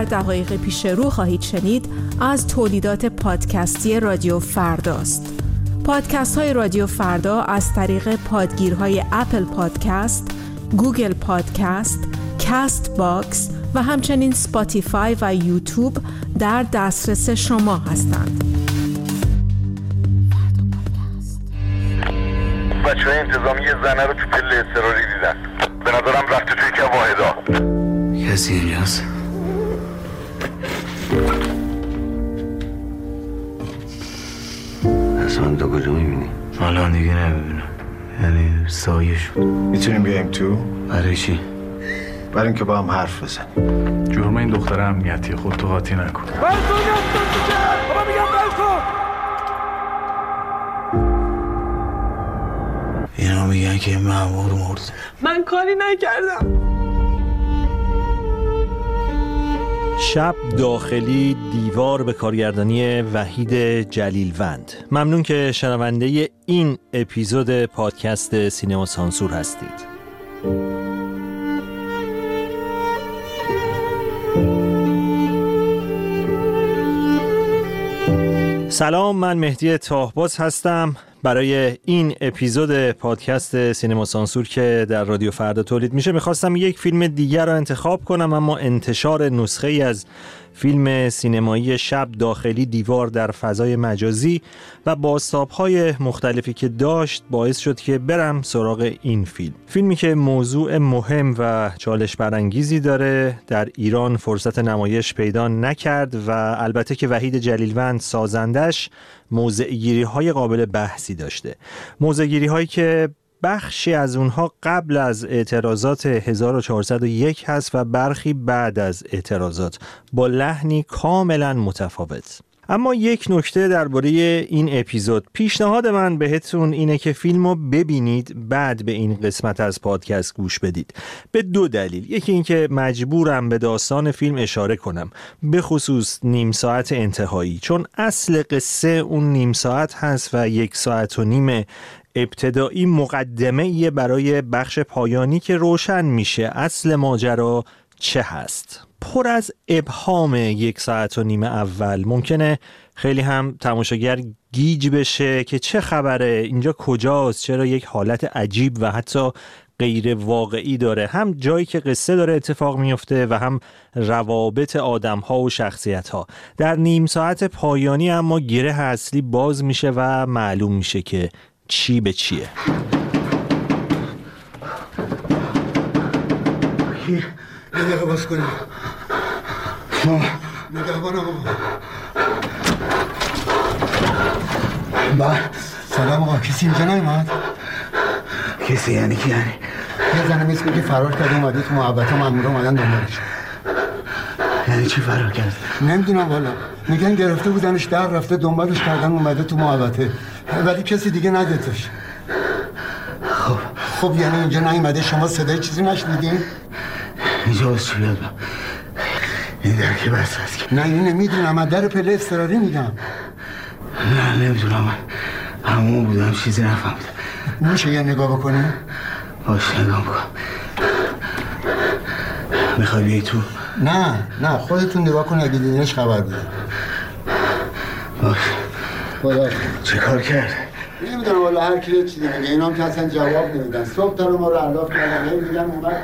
در دقایق پیش رو خواهید شنید از تولیدات پادکستی رادیو فرداست. پادکست های رادیو فردا از طریق پادگیرهای Apple Podcast، Google Podcast، Castbox و همچنین Spotify و یوتیوب در دسترس شما هستند. بچه های انتظامی یه زنه رو تو پل اضطراری دیدن به نظرم رفته توی که واحدا کسی اینجاست دیگه نمی‌بینم. یعنی سایه شد می‌تونیم بیایم تو؟ برای چی؟ برای اینکه با هم حرف بزنیم. جرم این دختر امنیتی خود تو قاطی نکن. اینا میگن که مامور مرد من کاری نکردم. شب داخلی دیوار به کارگردانی وحید جلیلوند. ممنون که شنونده این اپیزود پادکست سینما سانسور هستید. سلام من مهدی تاهباز هستم. برای این اپیزود پادکست سینما سانسور که در رادیو فردا تولید میشه می‌خواستم یک فیلم دیگر رو انتخاب کنم اما انتشار نسخه ای از فیلم سینمایی شب داخلی دیوار در فضای مجازی و های مختلفی که داشت باعث شد که برم سراغ این فیلم. فیلمی که موضوع مهم و چالش برانگیزی داره در ایران فرصت نمایش پیدا نکرد و البته که وحید جلیلوند سازندش موضع های قابل بحثی داشته. موضع هایی که بخشی از اونها قبل از اعتراضات 1401 هست و برخی بعد از اعتراضات. با لحنی کاملا متفاوت. اما یک نکته درباره این اپیزود. پیشنهاد من بهتون اینه که فیلم رو ببینید بعد به این قسمت از پادکست گوش بدید. به دو دلیل. یکی اینکه مجبورم به داستان فیلم اشاره کنم. به خصوص نیم ساعت انتهایی. چون اصل قصه اون نیم ساعت هست و یک ساعت و نیم ابتدایی مقدمه برای بخش پایانی که روشن میشه. اصل ماجرا چه هست؟ پر از ابهام یک ساعت و نیم اول. ممکنه خیلی هم تماشاگر گیج بشه که چه خبره اینجا کجاست چرا یک حالت عجیب و حتی غیر واقعی داره. هم جایی که قصه داره اتفاق میفته و هم روابط آدم ها و شخصیت ها در نیم ساعت پایانی اما گره اصلی باز میشه و معلوم میشه که چی به چیه؟ یه دقیقه باز کنیم نگهبانم با سلام آقا. کسی اینجا نیومد؟ کسی یعنی کی یعنی؟ یه زنه میسکه که فرار کرده اومده تو محبت مامور اومدن دنبالش. یعنی چی فرار کرد؟ نمی‌دونم والا. میگن گرفته بودنش در رفته دنبالش کردن اومده تو محبته ولی کسی دیگه ندیدش. خب خب یعنی اینجا نیومده شما صدای چیزی نشنیدین؟ اینجا از چی بیاد؟ این در که بس هست نه اینو نمی‌دونم. من در پله استراری میگم. نه نمی‌دونم. من همون بودم چیزی نفهمیدم. میشه یه نگاه بکنی؟ باش نگاه بکن می‌خوای بیای تو؟ نه نه خودتون نگاه کن اگه دیدینش خبر بده. باش. خدا چه کار کرد؟ نمی‌دونم والا هر کی چیزی میگه. اینا هم که اصلا جواب نمیدن. صبح تا ما رو علاف کردن. میگن اومد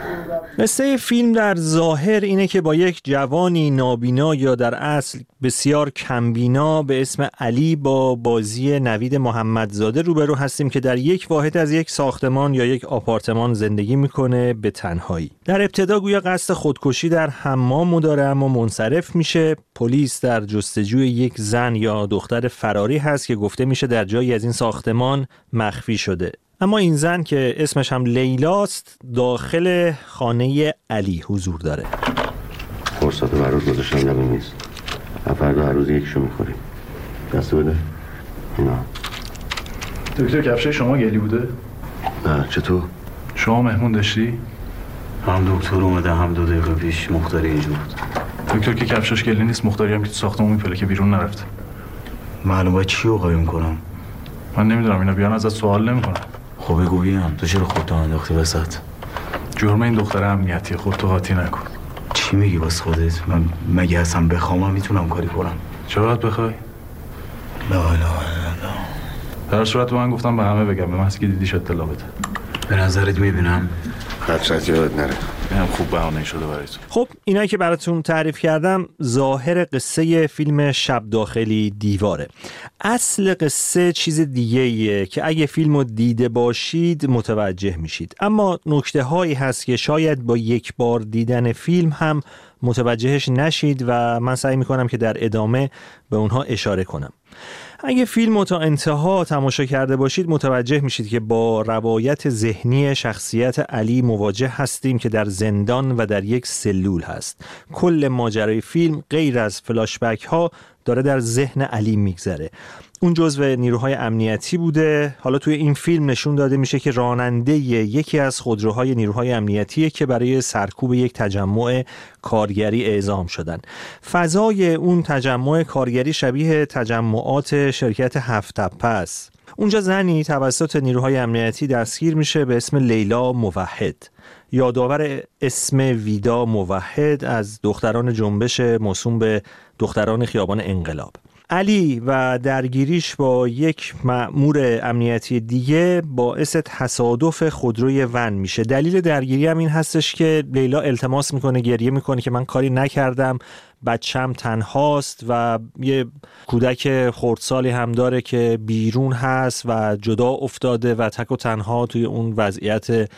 قصه فیلم در ظاهر اینه که با یک جوانی نابینا یا در اصل بسیار کمبینا به اسم علی با بازی نوید محمدزاده روبرو هستیم که در یک واحد از یک ساختمان یا یک آپارتمان زندگی می‌کنه به تنهایی. در ابتدا گویا قصد خودکشی در حمام داره اما منصرف میشه. پلیس در جستجوی یک زن یا دختر فراری هست که گفته میشه در جایی از این ساختمان مخفی شده. اما این زن که اسمش هم لیلاست داخل خانه علی حضور داره. فرصت برات گذاشتم لبه میز فردا هر روز یکشو می‌خوریم. دست بده. نه دکتر کفشه شما گلی بوده؟ نه چطور؟ شما مهمون داشتی؟ هم دکتر اومده هم دو دقیقه پیش مختاری اینجا بود. دکتر که کفشش گلی نیست مختاری هم که تو ساختمون میپله که بیرون نرفته. معلوم باید چی رو قایم کنم؟ من نمی‌دونم اینا بیان ازت سوال نمی‌کنم خب بگو بیام. تو چرا خودتو انداختی وسط؟ جرم این دختر امنیتی خودتو قاطی نکن. چی میگی باز خودت؟ من مگه اصلا بخوام می‌تونم کاری کنم؟ چرا باید بخوای؟ لا لا لا در صورت من گفتم به همه بگم به محضی که دیدیش اطلاع بده. به نظرت می‌بینم؟ خطرت یاد نره. اینم خوب بهانه شده برای تو. خب اینا که براتون تعریف کردم ظاهر قصه فیلم شب داخلی دیواره. اصل قصه چیز دیگه ایه که اگه فیلم رو دیده باشید متوجه میشید. اما نکته هایی هست که شاید با یک بار دیدن فیلم هم متوجهش نشید و من سعی می‌کنم که در ادامه به اونها اشاره کنم. اگه فیلم رو تا انتها تماشا کرده باشید متوجه میشید که با روایت ذهنی شخصیت علی مواجه هستیم که در زندان و در یک سلول هست. کل ماجرای فیلم غیر از فلاشبک ها داره در ذهن علی میگذره. اون جزو نیروهای امنیتی بوده. حالا توی این فیلم نشون داده میشه که راننده یکی از خودروهای نیروهای امنیتیه که برای سرکوب یک تجمع کارگری اعزام شدن. فضای اون تجمع کارگری شبیه تجمعات شرکت هفت است اونجا زنی توسط نیروهای امنیتی دستگیر میشه به اسم لیلا موحد. یادآور اسم ویدا موحد از دختران جنبش موسوم به دختران خیابان انقلاب. علی و درگیریش با یک مأمور امنیتی دیگه باعث تصادف خودروی ون میشه. دلیل درگیری هم این هستش که لیلا التماس می‌کنه گریه می‌کنه که من کاری نکردم. بچم تنهاست و یه کودک خردسالی هم داره که بیرون هست و جدا افتاده و تک و تنها توی اون وضعیت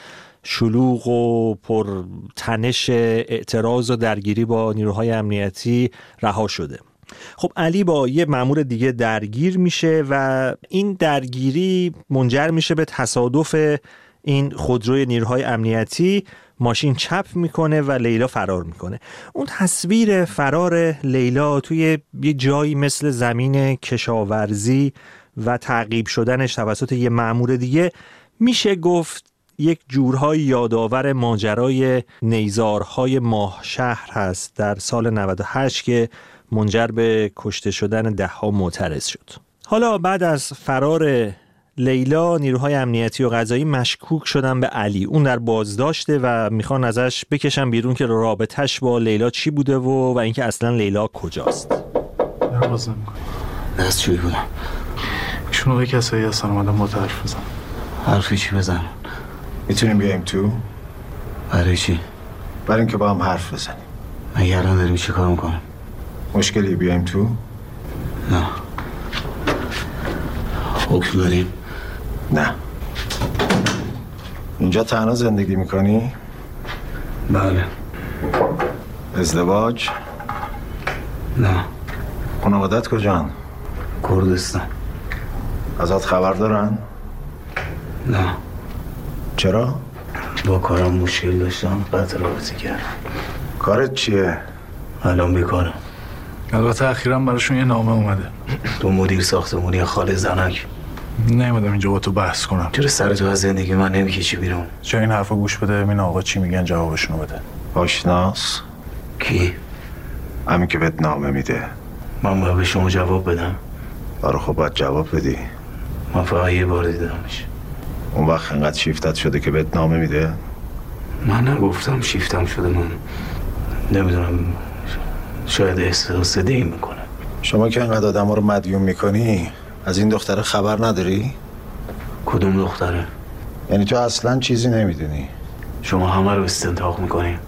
شلوغ و پر تنش اعتراض و درگیری با نیروهای امنیتی رها شده. خب علی با یه مامور دیگه درگیر میشه و این درگیری منجر میشه به تصادف این خودروی نیروهای امنیتی. ماشین چپ می‌کنه و لیلا فرار می‌کنه. اون تصویر فرار لیلا توی یه جایی مثل زمین کشاورزی و تعقیب شدنش توسط یه مامور دیگه میشه گفت یک جورهای یادآور ماجرای نیزارهای ماه شهر هست. در سال 98 که منجر به کشته شدن ده ها معترض شد. حالا بعد از فرار لیلا نیروهای امنیتی و قضایی مشکوک شدن به علی. اون در بازداشته و می‌خوان ازش بکشن بیرون که رابطش با لیلا چی بوده و و اینکه اصلا لیلا کجاست. باز نمی‌کنی دست چوی بودم ایشونو به کسایی هستن اومدم با حرف بزن حرفی چی بزن می‌تونیم بیایم تو؟ برای چی؟ برای اینکه با هم حرف بزنیم. مگه الان داریم چی کار می‌کنیم؟ مشکلی بیایم تو؟ نه. حکم داریم؟ نه. اینجا تنها زندگی می‌کنی؟ بله. ازدواج؟ نه. خانوادت کجان؟ کردستان. ازت خبر دارن؟ نه. چرا؟ با کارم مشکل داشتم قطع رابطه کردم. کارت چیه؟ الان بیکارم. البته اخیرا براشون یه نامه اومده. تو مدیر ساختمونی خاله زنک. نیومدم اینجا با تو بحث کنم. چرا سر تو از زندگی من نمی‌کشی بیرون؟ چرا این حرفو گوش بده؟ ببین آقا چی میگن جوابشونو بده. آشناس؟ کی؟ همین که بهت نامه میده. من باید به شما جواب بدم. آره خب باید جواب بدی. من فقط یه بار دیدمش. اون وقت انقدر شیفتت شده که بهت نامه میده؟ من نگفتم شیفتم شده من. نمی‌دونم شاید احساس دی می‌کنه. شما که انقدر آدم رو مدیون می‌کنی از این دختره خبر نداری؟ کدوم دختره؟ یعنی تو اصلا چیزی نمی‌دونی. شما همه رو استنتاق می‌کنیم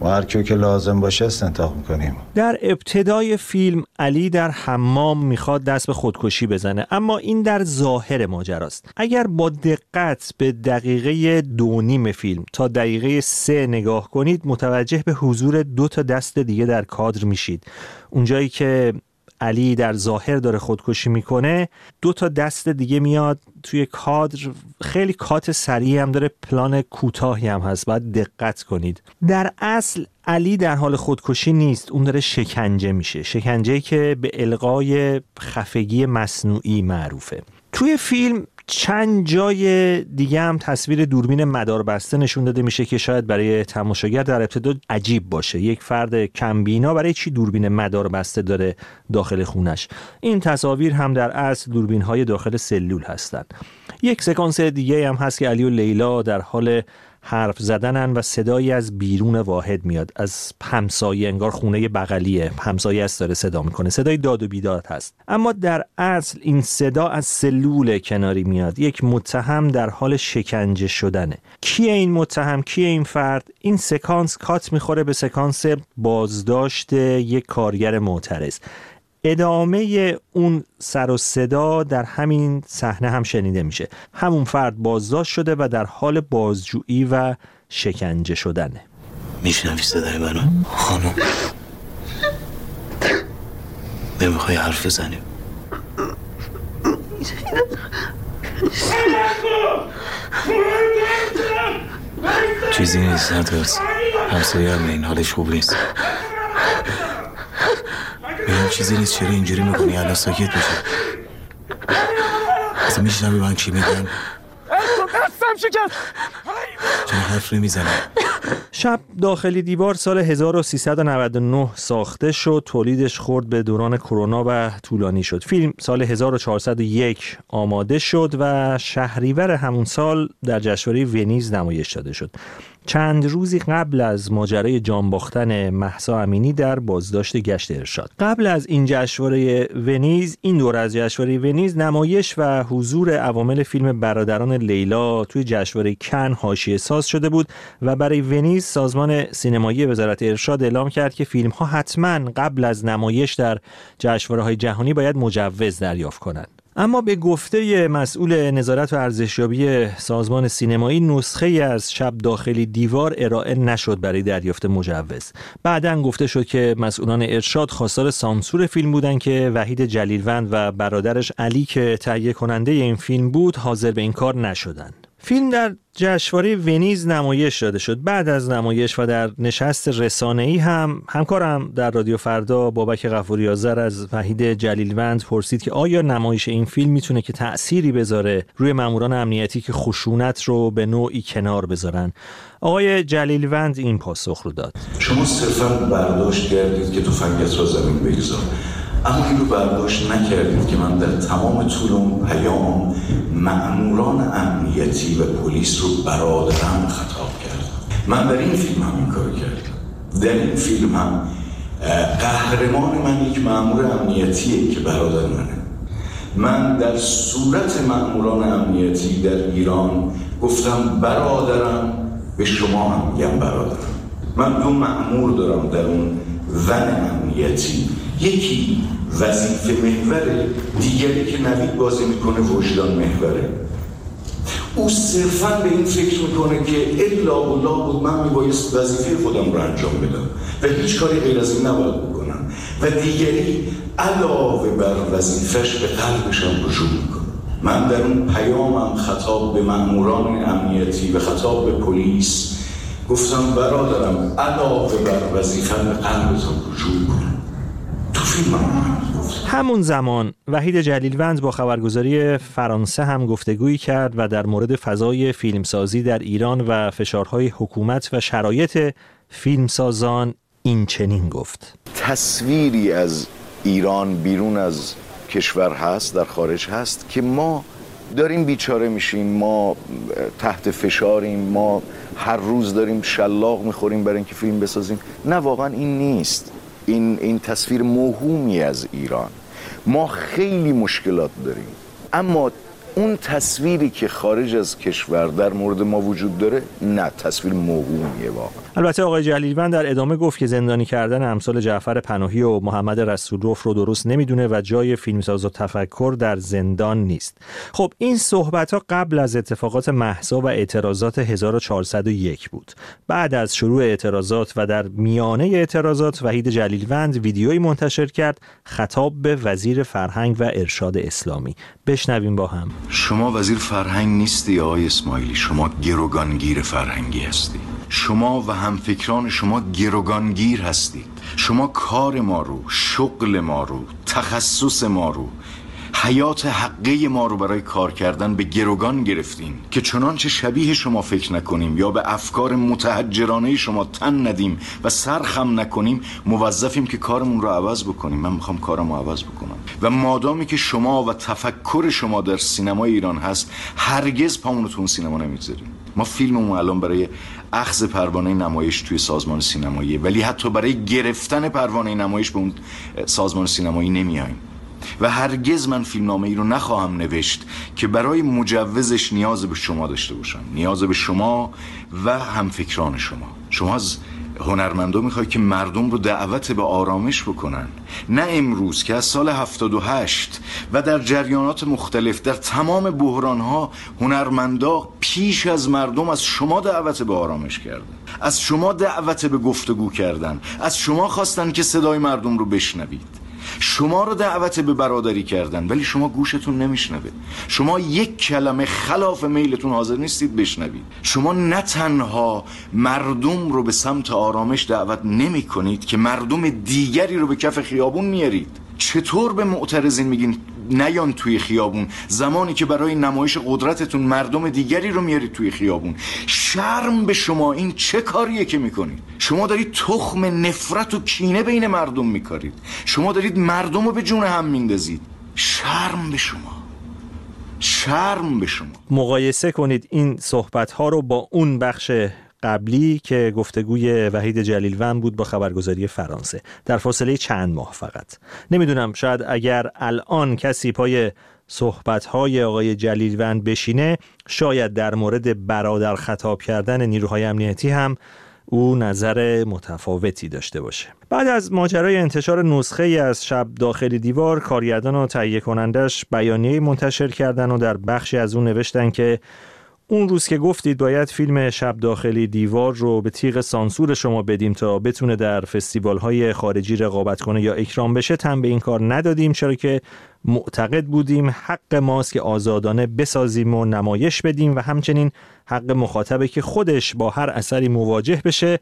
ما هر کیو که لازم باشه استنتاق می‌کنیم. در ابتدای فیلم علی در حمام می‌خواد دست به خودکشی بزنه اما این در ظاهر ماجراست. اگر با دقت به دقیقه دو نیم فیلم تا دقیقه سه نگاه کنید متوجه به حضور دو تا دست دیگه در کادر میشید. اونجایی که علی در ظاهر داره خودکشی می‌کنه. دو تا دست دیگه میاد توی کادر. خیلی کات سریع هم داره پلان کوتاهی هم هست. باید دقت کنید. در اصل علی در حال خودکشی نیست. اون داره شکنجه میشه. شکنجه که به القای خفگی مصنوعی معروفه. توی فیلم چند جای دیگه هم تصویر دوربین مدار بسته نشون داده میشه که شاید برای تماشاگر در ابتدا عجیب باشه. یک فرد کمبینا برای چی دوربین مدار بسته داره داخل خونش؟ این تصاویر هم در اصل دوربین های داخل سلول هستند. یک سکانس دیگه هم هست که علی و لیلا در حال حرف زدنن و صدایی از بیرون واحد میاد. از همسایه انگار خونه بغلیه. همسایه است داره صدا می‌کنه. صدای داد و بیداد هست. اما در اصل این صدا از سلول کناری میاد. یک متهم در حال شکنجه شدنه. کیه این متهم؟ کیه این فرد؟ این سکانس کات می‌خوره به سکانس بازداشت یک کارگر معترض. ادامه اون سر و صدا در همین صحنه هم شنیده میشه. همون فرد بازداشت شده و در حال بازجویی و شکنجه شدنه. میشنوی صدای منو؟ خانم. نمی‌خوای حرف بزنیم؟ چیزی نیست نترس همسایه هم این حالش خوب نیست. ببین چیزی نیست. چرا اینجوری می‌کنی؟ الان ساکت میشه اصلا میشنوی من چی میگم دستم شکست. چرا حرف نمی‌زنم شب داخلی دیوار سال 1399 ساخته شد. تولیدش خورد به دوران کرونا و طولانی شد. فیلم سال 1401 آماده شد و شهریور همون سال در جشنواره ونیز نمایش داده شد. چند روزی قبل از ماجرای جان باختن محسا امینی در بازداشت گشت ارشاد. قبل از این جشنواره ونیز این دور از جشنواره ونیز نمایش و حضور عوامل فیلم برادران لیلا توی جشنواره کن حاشیه ساز شده بود و برای ونیز سازمان سینمایی وزارت ارشاد اعلام کرد که فیلم ها حتما قبل از نمایش در جشنواره های جهانی باید مجوز دریافت کنند. اما به گفته مسئول نظارت و ارزشیابی سازمان سینمایی نسخه از شب داخلی دیوار ارائه نشد برای دریافت مجوز. بعدا گفته شد که مسئولان ارشاد خواستار سانسور فیلم بودند که وحید جلیلوند و برادرش علی که تهیه کننده این فیلم بود حاضر به این کار نشدند. فیلم در جشنواره ونیز نمایش داده شد. بعد از نمایش و در نشست رسانه‌ای هم همکارم در رادیو فردا بابک غفوری آذر از وحید جلیلوند پرسید که آیا نمایش این فیلم می‌تونه که تأثیری بذاره روی ماموران امنیتی که خشونت رو به نوعی کنار بذارن؟ آقای جلیلوند این پاسخ رو داد. شما صرفا برداشت کردید که تفنگت را زمین بگذار. اما این رو برداشت نکردید که من در تمام طول اون پیام مأموران امنیتی و پلیس رو برادرم خطاب کردم. من در این فیلم هم این کار کردم. در این فیلم هم قهرمان من یک مأمور امنیتیه که برادر منه. من در صورت مأموران امنیتی در ایران گفتم برادرم به شما هم میگم برادرم. من دو مأمور دارم در اون ون امنیتی. یکی وظیفه محوره دیگری که نوید بازی می‌کنه وجدان محوره. او صرفا به این فکر می‌کنه که الا و بود من میبایست وظیفه خودم رو انجام بدم و هیچ کاری غیر از این نباید بکنم. و دیگری علاوه بر وظیفش به قلبش هم رجوع می‌کنه. من در اون پیامم خطاب به مأموران امنیتی و خطاب به پلیس گفتم برادرم علاوه بر وظیفه به قلبتان رجوع همون زمان وحید جلیلوند با خبرگزاری فرانسه هم گفتگویی کرد و در مورد فضای فیلمسازی در ایران و فشارهای حکومت و شرایط فیلمسازان این چنین گفت. تصویری از ایران بیرون از کشور هست در خارج هست که ما داریم بیچاره میشیم ما تحت فشاریم ما هر روز داریم شلاق می‌خوریم برای اینکه فیلم بسازیم. نه واقعا این نیست. این, این تصویر موهومی از ایران. ما خیلی مشکلات داریم. اما اون تصویری که خارج از کشور در مورد ما وجود داره نه تصویر موهومیه واقعا. البته آقای جلیلوند در ادامه گفت که زندانی کردن امثال جعفر پناهی و محمد رسولوف رو درست نمی‌دونه و جای فیلمساز و تفکر در زندان نیست. خب این صحبت ها قبل از اتفاقات محسا و اعتراضات 1401 بود. بعد از شروع اعتراضات و در میانه اعتراضات وحید جلیلوند ویدیویی منتشر کرد خطاب به وزیر فرهنگ و ارشاد اسلامی. بشنویم با هم. شما وزیر فرهنگ نیستی آقای اسماعیلی؟ شما گروگانگیر فرهنگی هستی. شما و همفکران شما گروگانگیر هستید. شما کار ما رو شغل ما رو تخصص ما رو حیات حقه ما رو برای کار کردن به گروگان گرفتین که چنانچه شبیه شما فکر نکنیم یا به افکار متحجرانه شما تن ندیم و سرخم نکنیم موظفیم که کارمون رو عوض بکنیم. من می‌خوام کارم رو عوض بکنم. و مادامی که شما و تفکر شما در سینمای ایران هست هرگز پامون تو سینما نمی‌گذاریم. ما فیلممون الان برای اخذ پروانه نمایش توی سازمان سینمایی ولی حتی برای گرفتن پروانه نمایش به اون سازمان سینمایی نمیایم و هرگز من فیلمنامه ای رو نخواهم نوشت که برای مجوزش نیاز به شما داشته باشم. نیاز به شما و همفکران شما. شما از هنرمندا می‌خوای که مردم رو دعوت به آرامش بکنن. نه امروز که از سال 78 و در جریانات مختلف در تمام بحران ها هنرمندا پیش از مردم از شما دعوت به آرامش کردن. از شما دعوت به گفتگو کردن. از شما خواستن که صدای مردم رو بشنوید. شما رو دعوت به برادری کردن ولی شما گوشتون نمیشنوه. شما یک کلمه خلاف میلتون حاضر نیستید بشنوید. شما نه تنها مردم رو به سمت آرامش دعوت نمی کنید که مردم دیگری رو به کف خیابون میارید. چطور به معترضین میگین نیان توی خیابون. زمانی که برای نمایش قدرتتون مردم دیگری رو میارید توی خیابون. شرم به شما. این چه کاریه که می‌کنید؟ شما دارید تخم نفرت و کینه بین مردم میکارید. شما دارید مردم رو به جون هم میندازید. شرم به شما. شرم به شما. مقایسه کنید این صحبت ها رو با اون بخش قبلی که گفتگوی وحید جلیلوند بود با خبرگزاری فرانسه. در فاصله چند ماه فقط. نمی‌دونم شاید اگر الان کسی پای صحبت‌های آقای جلیلوند بشینه شاید در مورد برادر خطاب کردن نیروهای امنیتی هم او نظر متفاوتی داشته باشه. بعد از ماجرای انتشار نسخه ای از شب داخل دیوار کارگردان و تهیه کنندش بیانیه منتشر کردن و در بخشی از اون نوشتن که اون روز که گفتید باید فیلم شب داخلی دیوار رو به تیغ سانسور شما بدیم تا بتونه در فستیوال های خارجی رقابت کنه یا اکرام بشه تن به این کار ندادیم چرا که معتقد بودیم حق ماست که آزادانه بسازیم و نمایش بدیم و همچنین حق مخاطبه که خودش با هر اثری مواجه بشه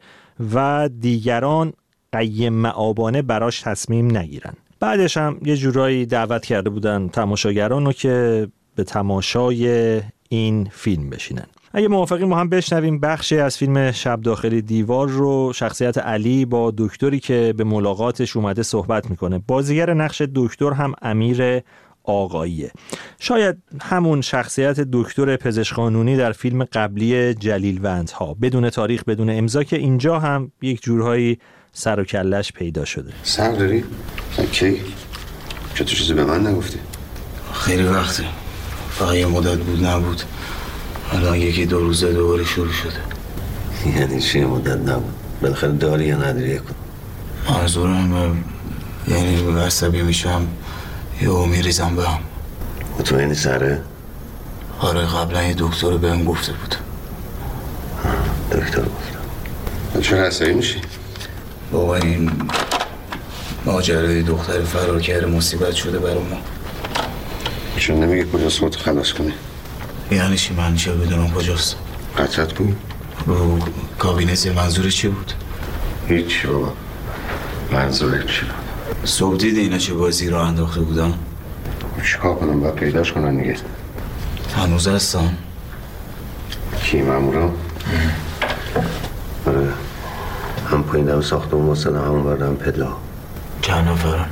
و دیگران قیم معابانه براش تصمیم نگیرن. بعدش هم یه جورایی دعوت کرده بودن تماشاگران رو که به تماشای این فیلم بشینن. اگه موافقی ما هم بشنویم بخشی از فیلم شب داخلی دیوار رو. شخصیت علی با دکتری که به ملاقاتش اومده صحبت می‌کنه. بازیگر نقش دکتر هم امیر آقاییه. شاید همون شخصیت دکتر پزشک قانونی در فیلم قبلی جلیل ها بدون تاریخ بدون امضا که اینجا هم یک جورهایی سر و کلش پیدا شده. سر داری؟ کی؟ چطور چیزی به من نگفتی؟ خیلی وقته. فقط یه مدت بود نبود. الان یکی دو روزه دوباره شروع شده. یعنی چی مدت نبود؟ بالاخره داری یا نداری؟ کن. منظورم یعنی عصبی میشم یا میریزم به هم. مطمئنی سره؟ آره قبلا یه دکتر بهم گفته بود. دکتر گفتم. چرا عصبی میشی؟ بابا این ماجرای دختر فرار کرده مصیبت شده برای ما. چون نمیگه کجاست خودت خلاص کنی یعنی چی؟ من چه بدونم کجاست؟ قطعت کن رو کابینت منظور چی بود؟ هیچ بابا. منظور چی بود؟ صبح دیدی اینا چه بازی رو انداخته بودن؟ چیکار کنم؟ باید پیداش کنن دیگه. هنوز هستن. کی؟ مامورا؟ آره. هم پایین دم ساختمون واسه همون بردم پدلا چند نفرن؟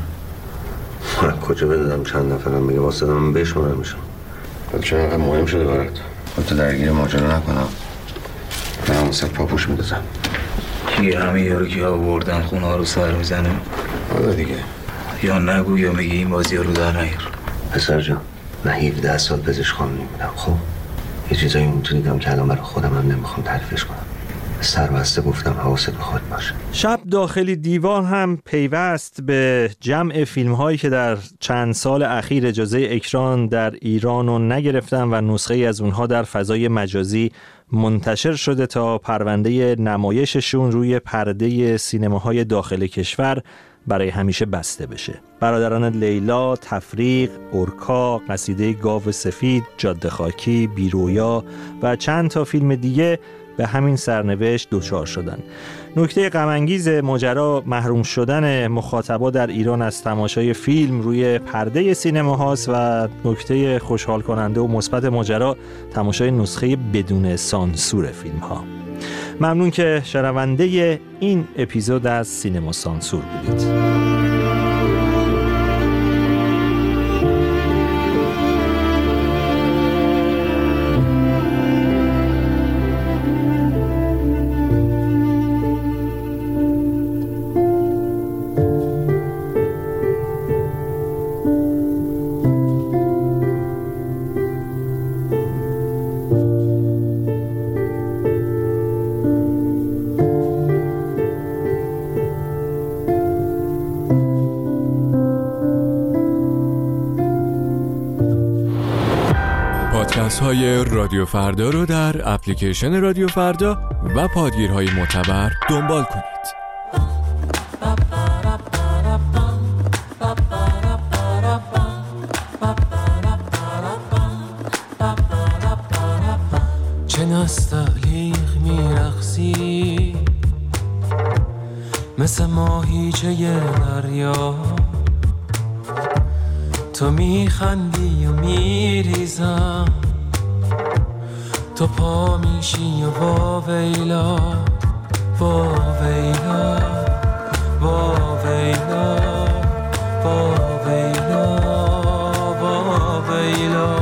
کجا بدادم چند نفرم میگه واسه من بشمارم میشم. ولی چون اینقدر مهم شده برات؟ خودتو درگیر ماجرا نکنم. من هم واسه پاپوش میدازم کی همه یارو که آوردن خونه ها رو سر می‌زنه؟ حالا دیگه. یا نگو یا میگی این بازی رو در نگیر پسر جان من 17 سال پزشک قانونی بودم خب؟ یه چیزایی اون تو دیدم که الان برای خودم هم نمی‌خوام تعریفش کنم. سربسته گفتم حواست به خود باشه. شب داخلی دیوار هم پیوست به جمع فیلم هایی که در چند سال اخیر اجازه اکران در ایران رو نگرفتن و نسخه از اونها در فضای مجازی منتشر شده تا پرونده نمایششون روی پرده سینماهای داخل کشور برای همیشه بسته بشه. برادران لیلا، تفریق، اورکا، قصیده گاو سفید، جاده خاکی، بیرویا و چند تا فیلم دیگه به همین سرنوشت دچار شدن. نکته غمانگیز ماجرا محروم شدن مخاطبا در ایران از تماشای فیلم روی پرده سینما هاست و نکته خوشحال کننده و مثبت ماجرا تماشای نسخه بدون سانسور فیلم ها ممنون که شنونده این اپیزود از سینما سانسور بودید. رادیو فردا رو در اپلیکیشن رادیو فردا و پادگیرهای معتبر دنبال کنید. چه نستعلیق میرخسی مثل ماهیچه دریا؟ تو میخندی و میریزم. تو پا میشی و وا ویلا وا ویلا وا ویلا وا ویلا وا ویلا.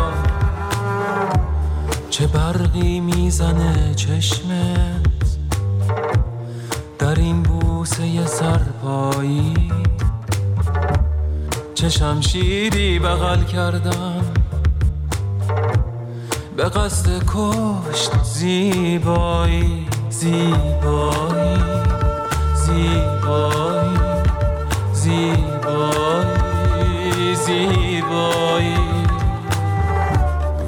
چه برقی می‌زنه چشمت؟ در این بوسه سرپایی. چه شمشیری بغل کردم؟ به قصد کشت زیبایی زیبایی زیبایی زیبایی زیبایی.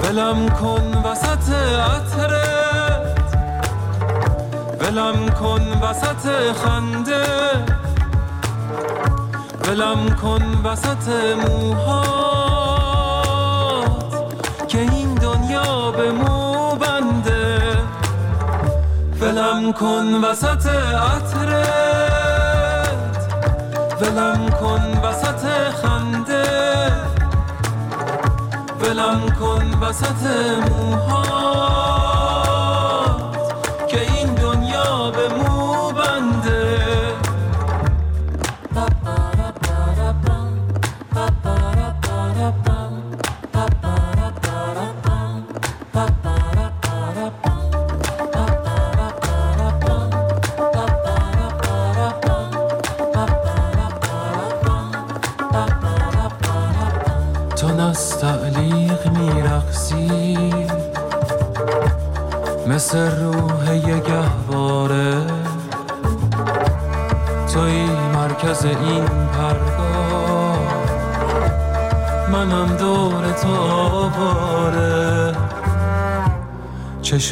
ولم کن وسط عطرت. ولم کن وسط خنده. ولم کن وسط موهات. که به مو بنده. ولم کن وسط عطرت. ولم کن وسط خنده. ولم کن وسط موهات.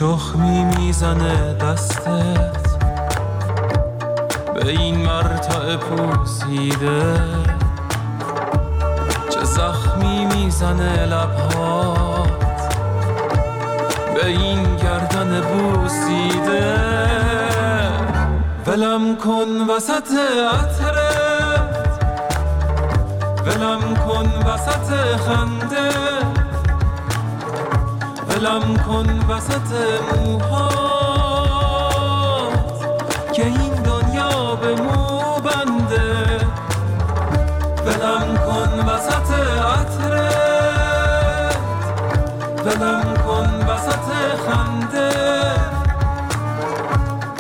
چه شخمی می‌زنه دستت. به این مرتع پوسیده. چه زخمی می‌زنه لبهات. به این گردن بوسیده. ولم کن وسط عطرت ولم کن وسط خنده. ولم کن وسط موهات که این دنیا به مو بنده. ولم کن وسط عطرت ولم کن وسط خنده.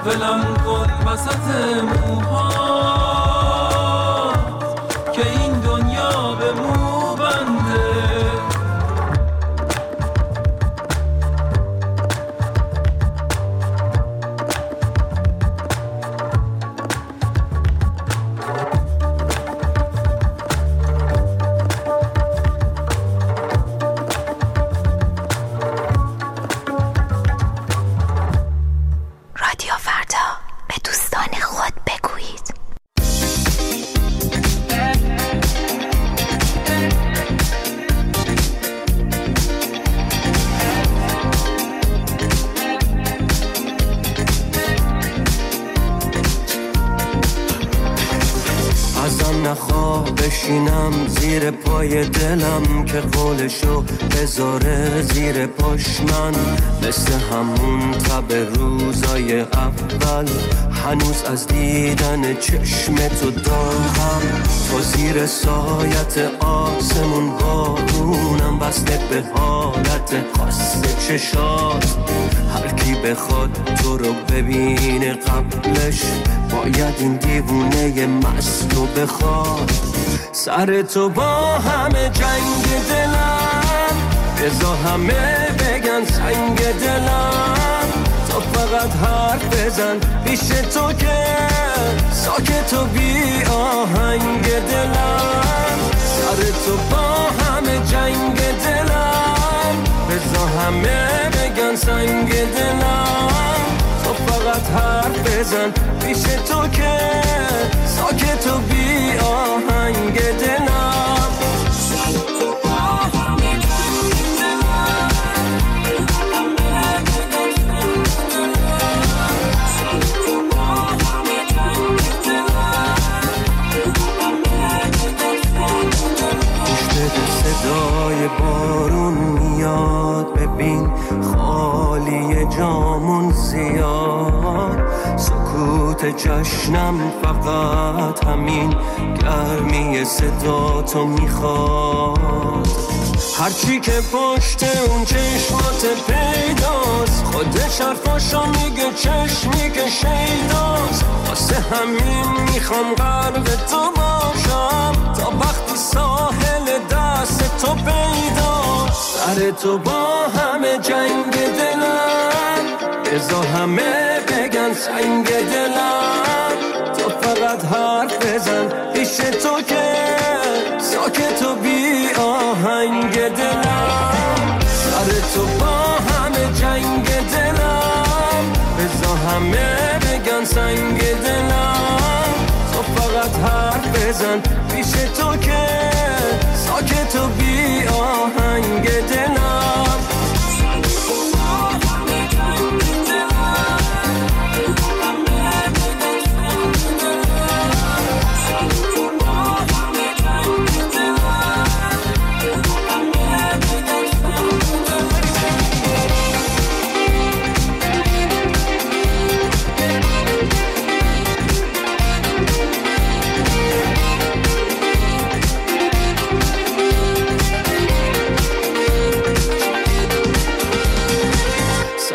ولم کن وسط موهات. اول هنوز از دیدن چشم تو دارم. تو زیر سایت آسمون بارونم بسته به حالت خاص چشات. هر کی بخواد تو رو ببینه قبلش باید این دیوونه مست رو بخواد. سر تو با همه جنگ دلم بزا همه بگن سنگ دلم. فقط حرف بزن. پیش تو که ساکت و بی آهنگ دلم. سر تو با همه جنگ دلم. بزا همه بگن سنگ دلم. تو فقط حرف بزن. پیش تو که ساکت و بی آهنگ دلم. جشنم فقط همین گرمی صدا تو می‌خواد. هرچی که پشت اون چشمات پیداست خودش حرفاشو میگه چشمی که شیداست. واسه همین می‌خوام غرق تو باشم تا وقتی ساحل دست تو پیداست سر تو با همه جنگ دلم بزا همه بگن سنگ دلم. فقط حرف بزن. پیش تو که ساکت و بی آهنگ دلم. سر تو با همه جنگ دلم. بزا همه بگن سنگ دلم. تو فقط حرف بزن. پیش تو که ساکت و بی آهنگ دلم.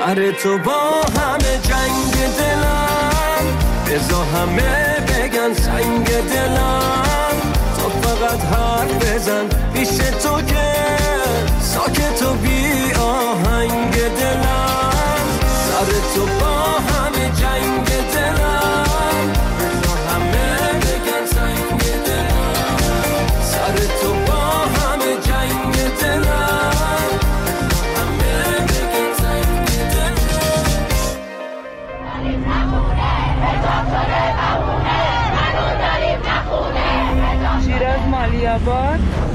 سر تو با همه جنگ دلم. بزا همه بگن سنگ دلم. تو فقط حرف بزن پیش تو که. ساکت و بی آهنگ دلم. سر تو با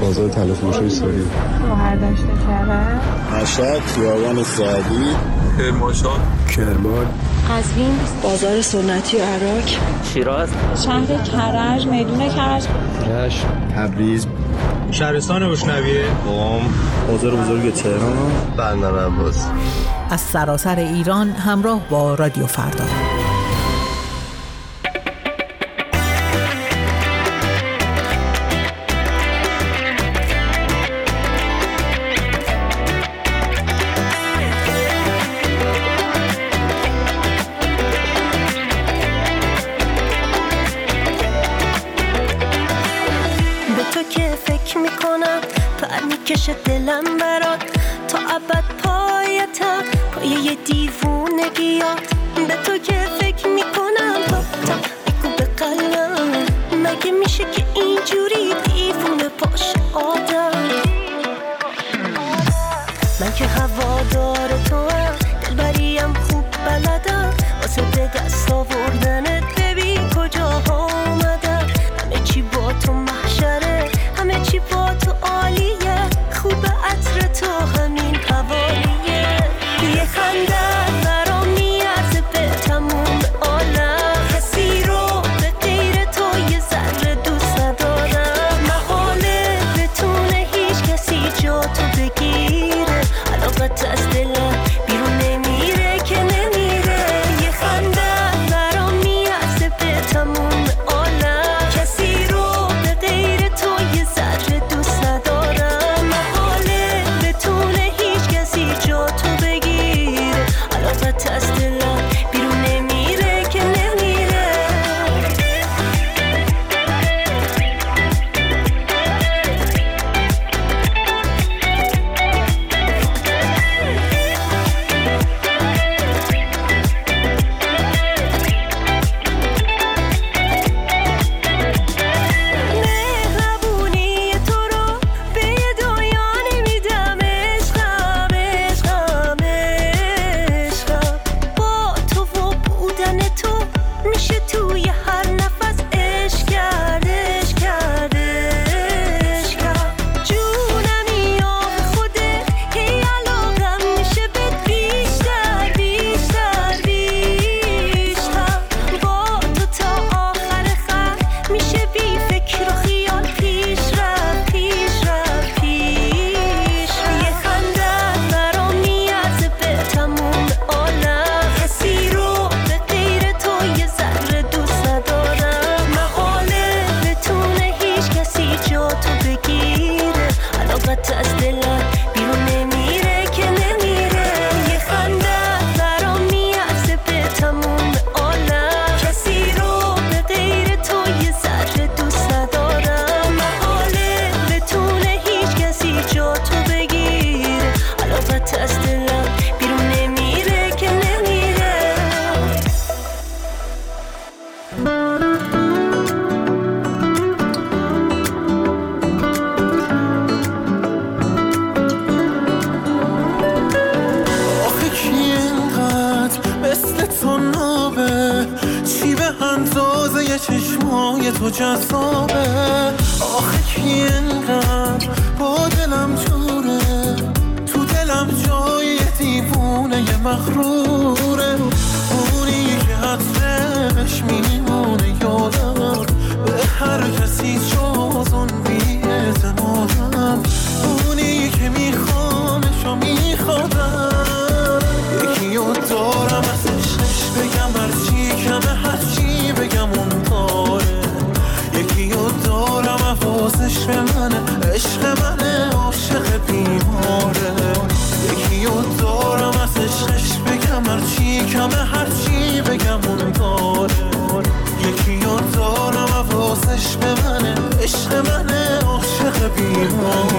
بازار تلف فروشی سوری گوهر داشته کرد مشهد خیابان سعدی. کرمانشاه. کرمان. قزوین. بازار سنتی عراق. شیراز. شهر کرج میدون کرج. رشت تبریز. شهرستان روشنویه قم بازار بزرگ تهران. بندر عباس. از سراسر ایران همراه با رادیو فردا. عشق منه عشق منه عاشق بیمار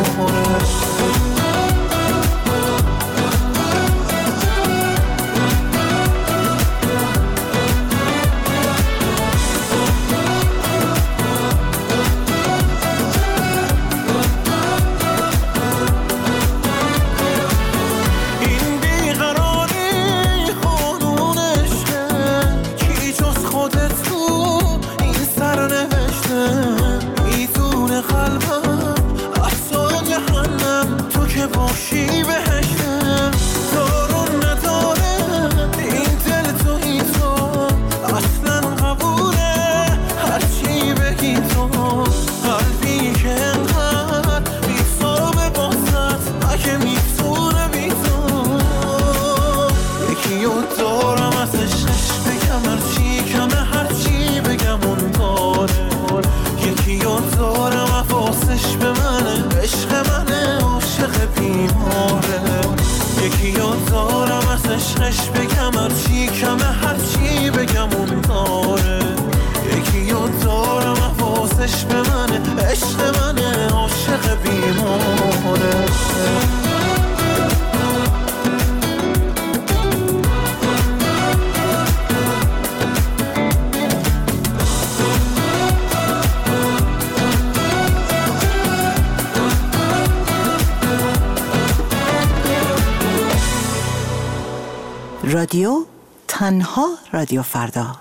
رادیو فردا.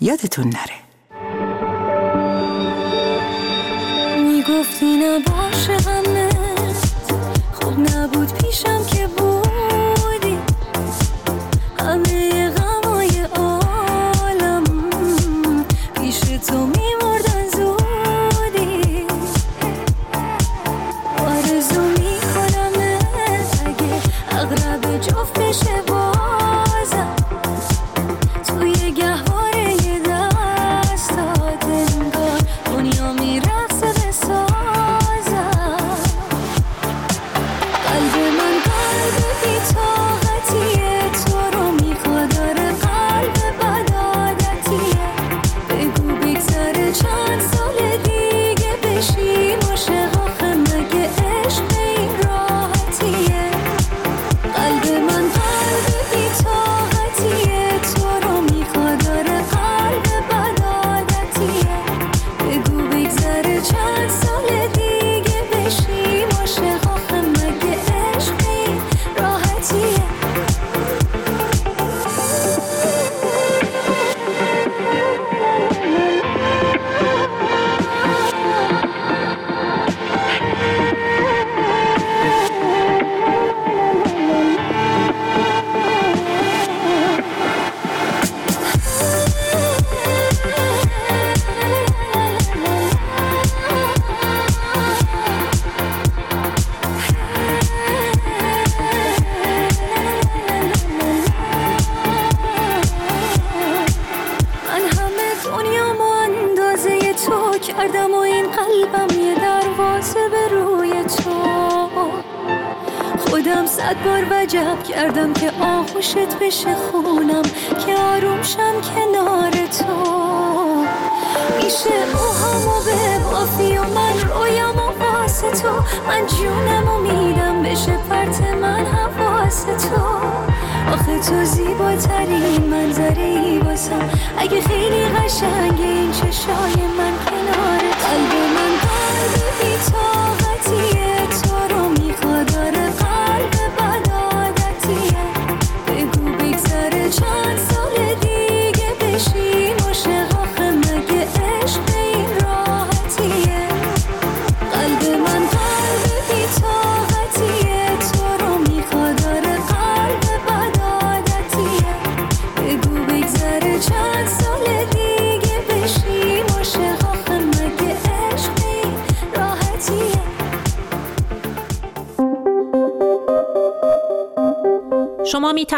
یادتون نره. می‌گفتی نباشه همه خوب نبود پیشم که بود. صد بار وجب کردم که آغوشت بشه خونم که آروم شم کنار تو. میشه اوهامو به بافی و من رویام و واسه تو. من جونم و میدم بشه پرت من حواس تو. آخه تو زیباترین منظره ای واسم اگه خیلی قشنگه این چشای من کنار قلب من قلب بی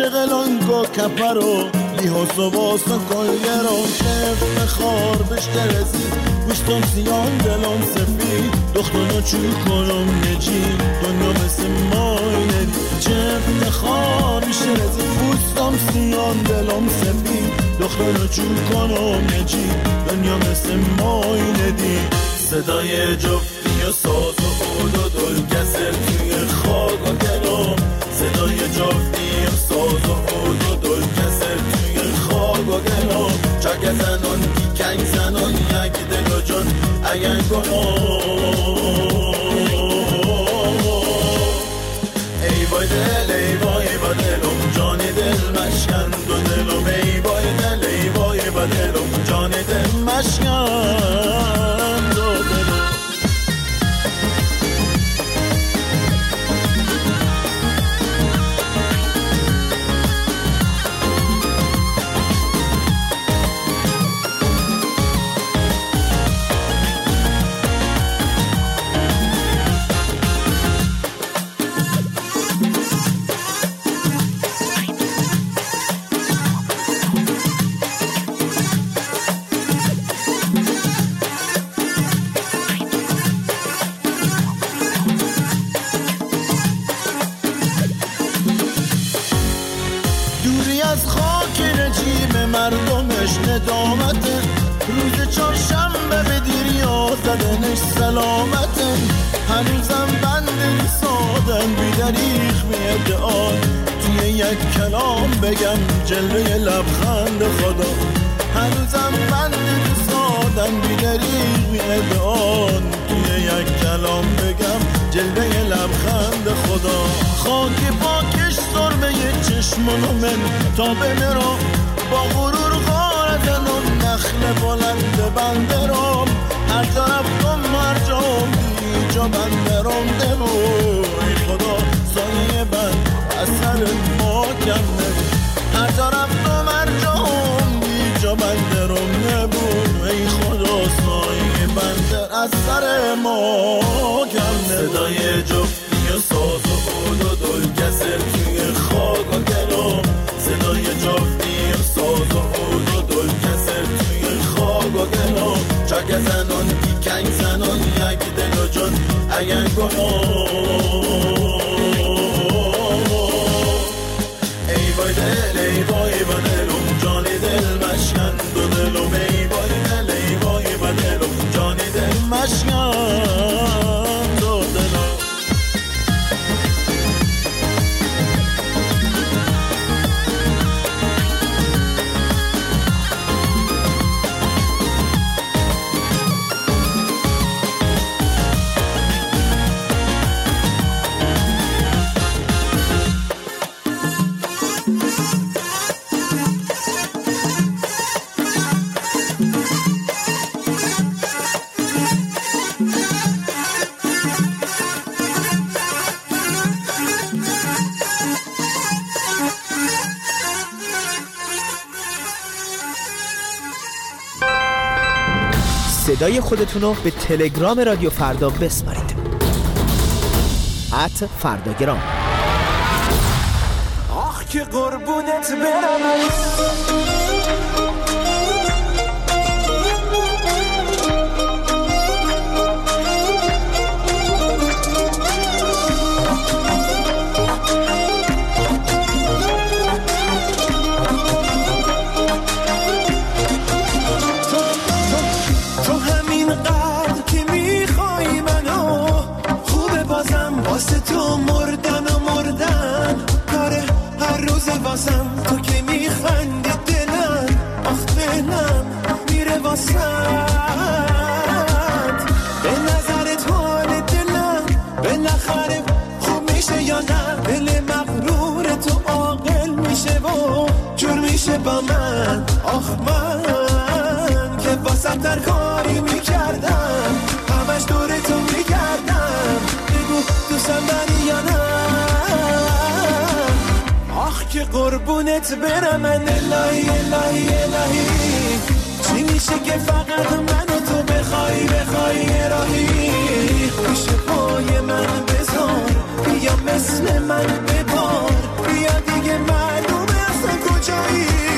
عاشق لنگو کپر رو لیهاس و باس و کلگه رو چه افتخار به شرزی گوشتم سیان دلم سفید. دختانو چو کنم نجی دنیا مثل ماینه چه افتخار به شرزی پوستم سیان دلم سفید. دختانو چو کنم نجی دنیا مثل ماینه دی صدای جفتی و ساز و عود و دل کسر توی خاک و صدای جفتی ساز و و دل کسر توی خاک و گلم چک زنان کنگ زنان یک دل و جان. اگر ای وای دل ای وای با دلم. جان دل مشکن دو دلم. ای وای دل ای وای با دلم. جان دل مشکن. تا بمیرم با غرور غارتن و نخل بلند بنده رام هر طرف کن هر جا بنده رام ای خدا سایه بند اثر ما کم هر طرف هر جا بنده رام نبود. ای خدا سایه بنده از سر ما نبود صدای چک زنان کی کنگ زنان یک دل و جان. اگر ای وای دل ای وای با دلم جان دل مشکن. دو دلم ای وای دل ای وای با دلم خودتون رو به تلگرام رادیو فردا بسپارید. ات فرداگرام. آخ که قربونت برم. قربونت برم من الهی الهی. الهی چی میشه که فقط من و تو بخوای بخوای راهی پیش پای من بذار بیا مثل من ببار بیا دیگه معلومه اصلا کجایی؟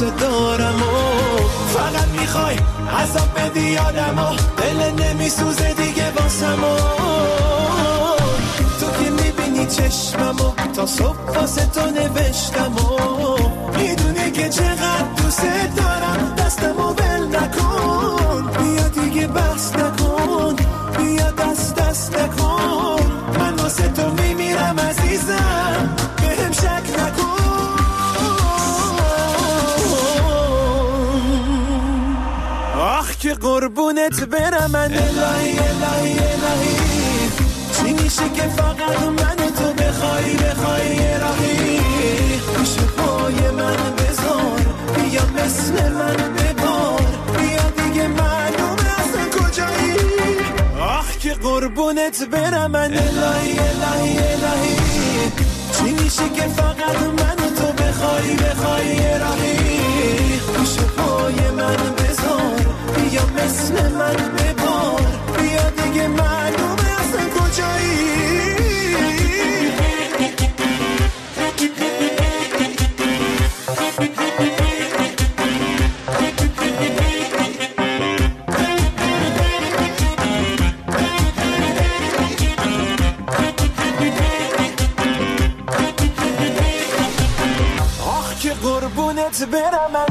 دوست دارم و فقط می‌خوای عذاب بدی آدم و دل نمیسوزه دیگه واسم و تو که می‌بینی چشمم و تا صبح واسه تو نوشتم و می‌دونی که چقدر دوست دارم. قربونت برم من الهی الهی الهی. چی میشه که فقط من تو بخوای بخوای راهی پیش پای من بذار بیا مثل من ببار بیا دیگه معلومه اصلا کجایی. آخ که قربونت برم من الهی الهی الهی. چی میشه که فقط من تو بخوای بخوای راهی پیش پای من بذار بیا مثل من ببار بیا دیگه معلومه اصلا کجایی؟ برم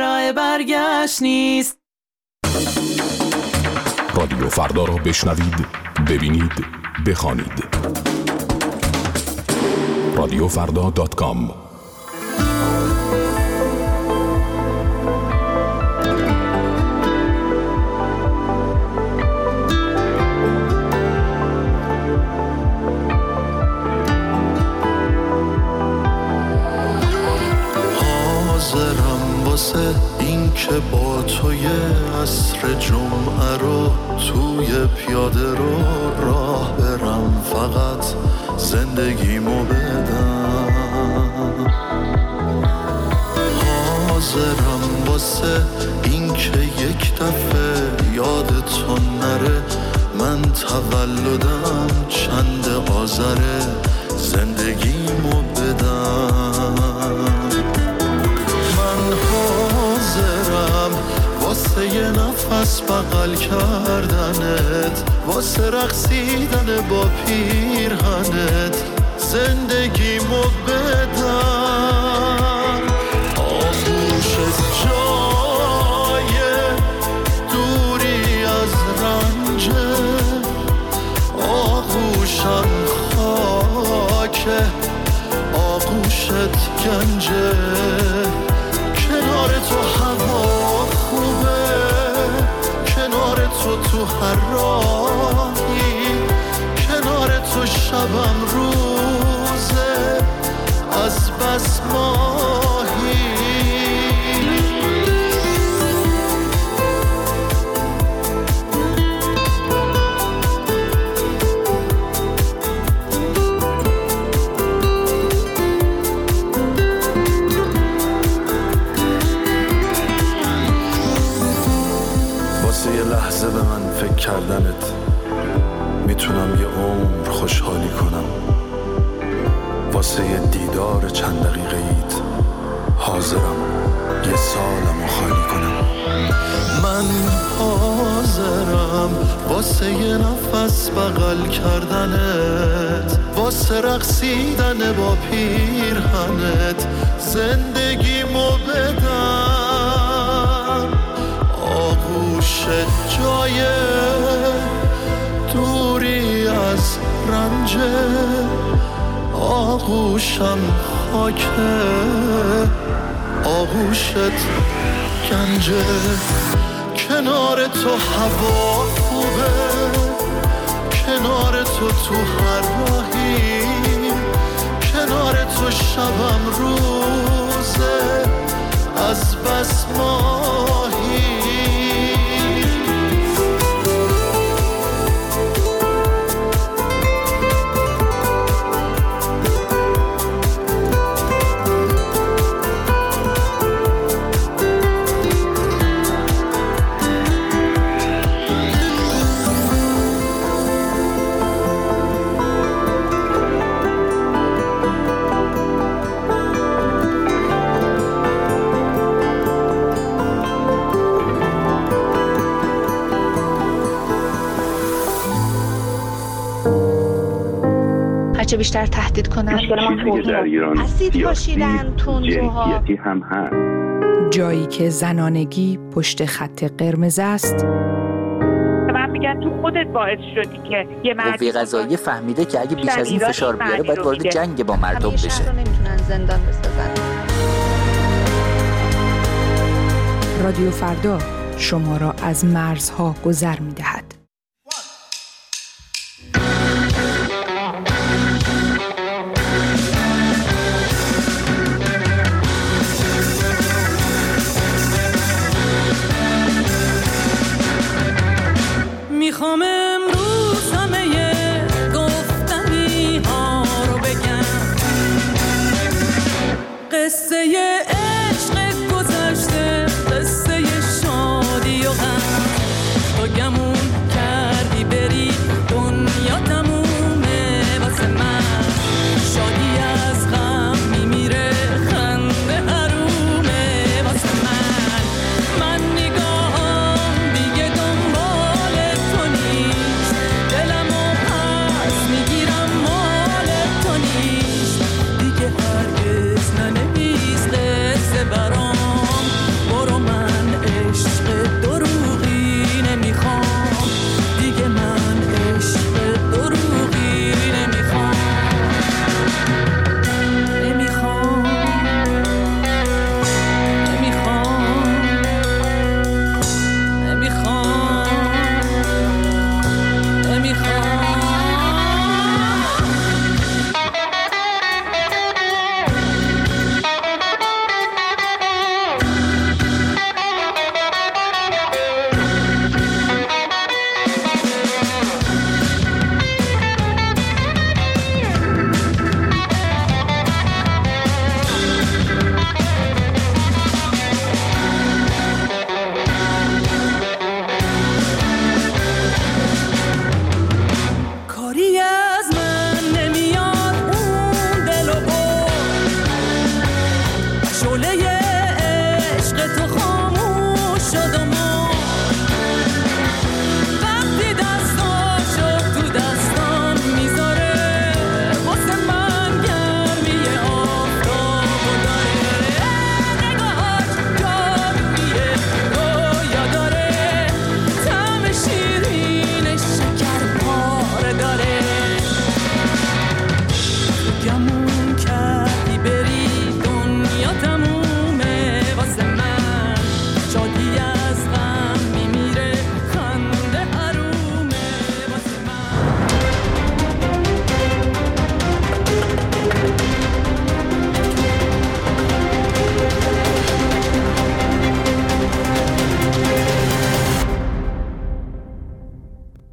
راه برگشت نیست. رادیو فردا را بشنوید ببینید بخوانید. رادیو فردا دات کام. واسه این که با توی عصر جمعه رو توی پیاده رو راه برم فقط زندگیمو بدم. حاضرم واسه این که یک دفعه یادتون نره. من تولدم چند آذره زندگیمو بدم. واسه یه نفس بغل کردنت واسه رقصیدن با پیرهنت. زندگیمو بدم آغوشت جای دوری از رنجه آغوشم خاکه آغوشت گنجه. از بس بیشتر تهدید کنن در ایران اسید پاشیدن تندروها هم هست. جایی که زنانگی پشت خط قرمز است. به من میگن تو خودت باعث شدی که یه مرد قوه قضاییه فهمیده که اگه بیش از این فشار بیاره باید وارد. جنگ با مردم بشه. نمی‌تونن زندان بسازن. رادیو فردا شما را از مرزها گذر می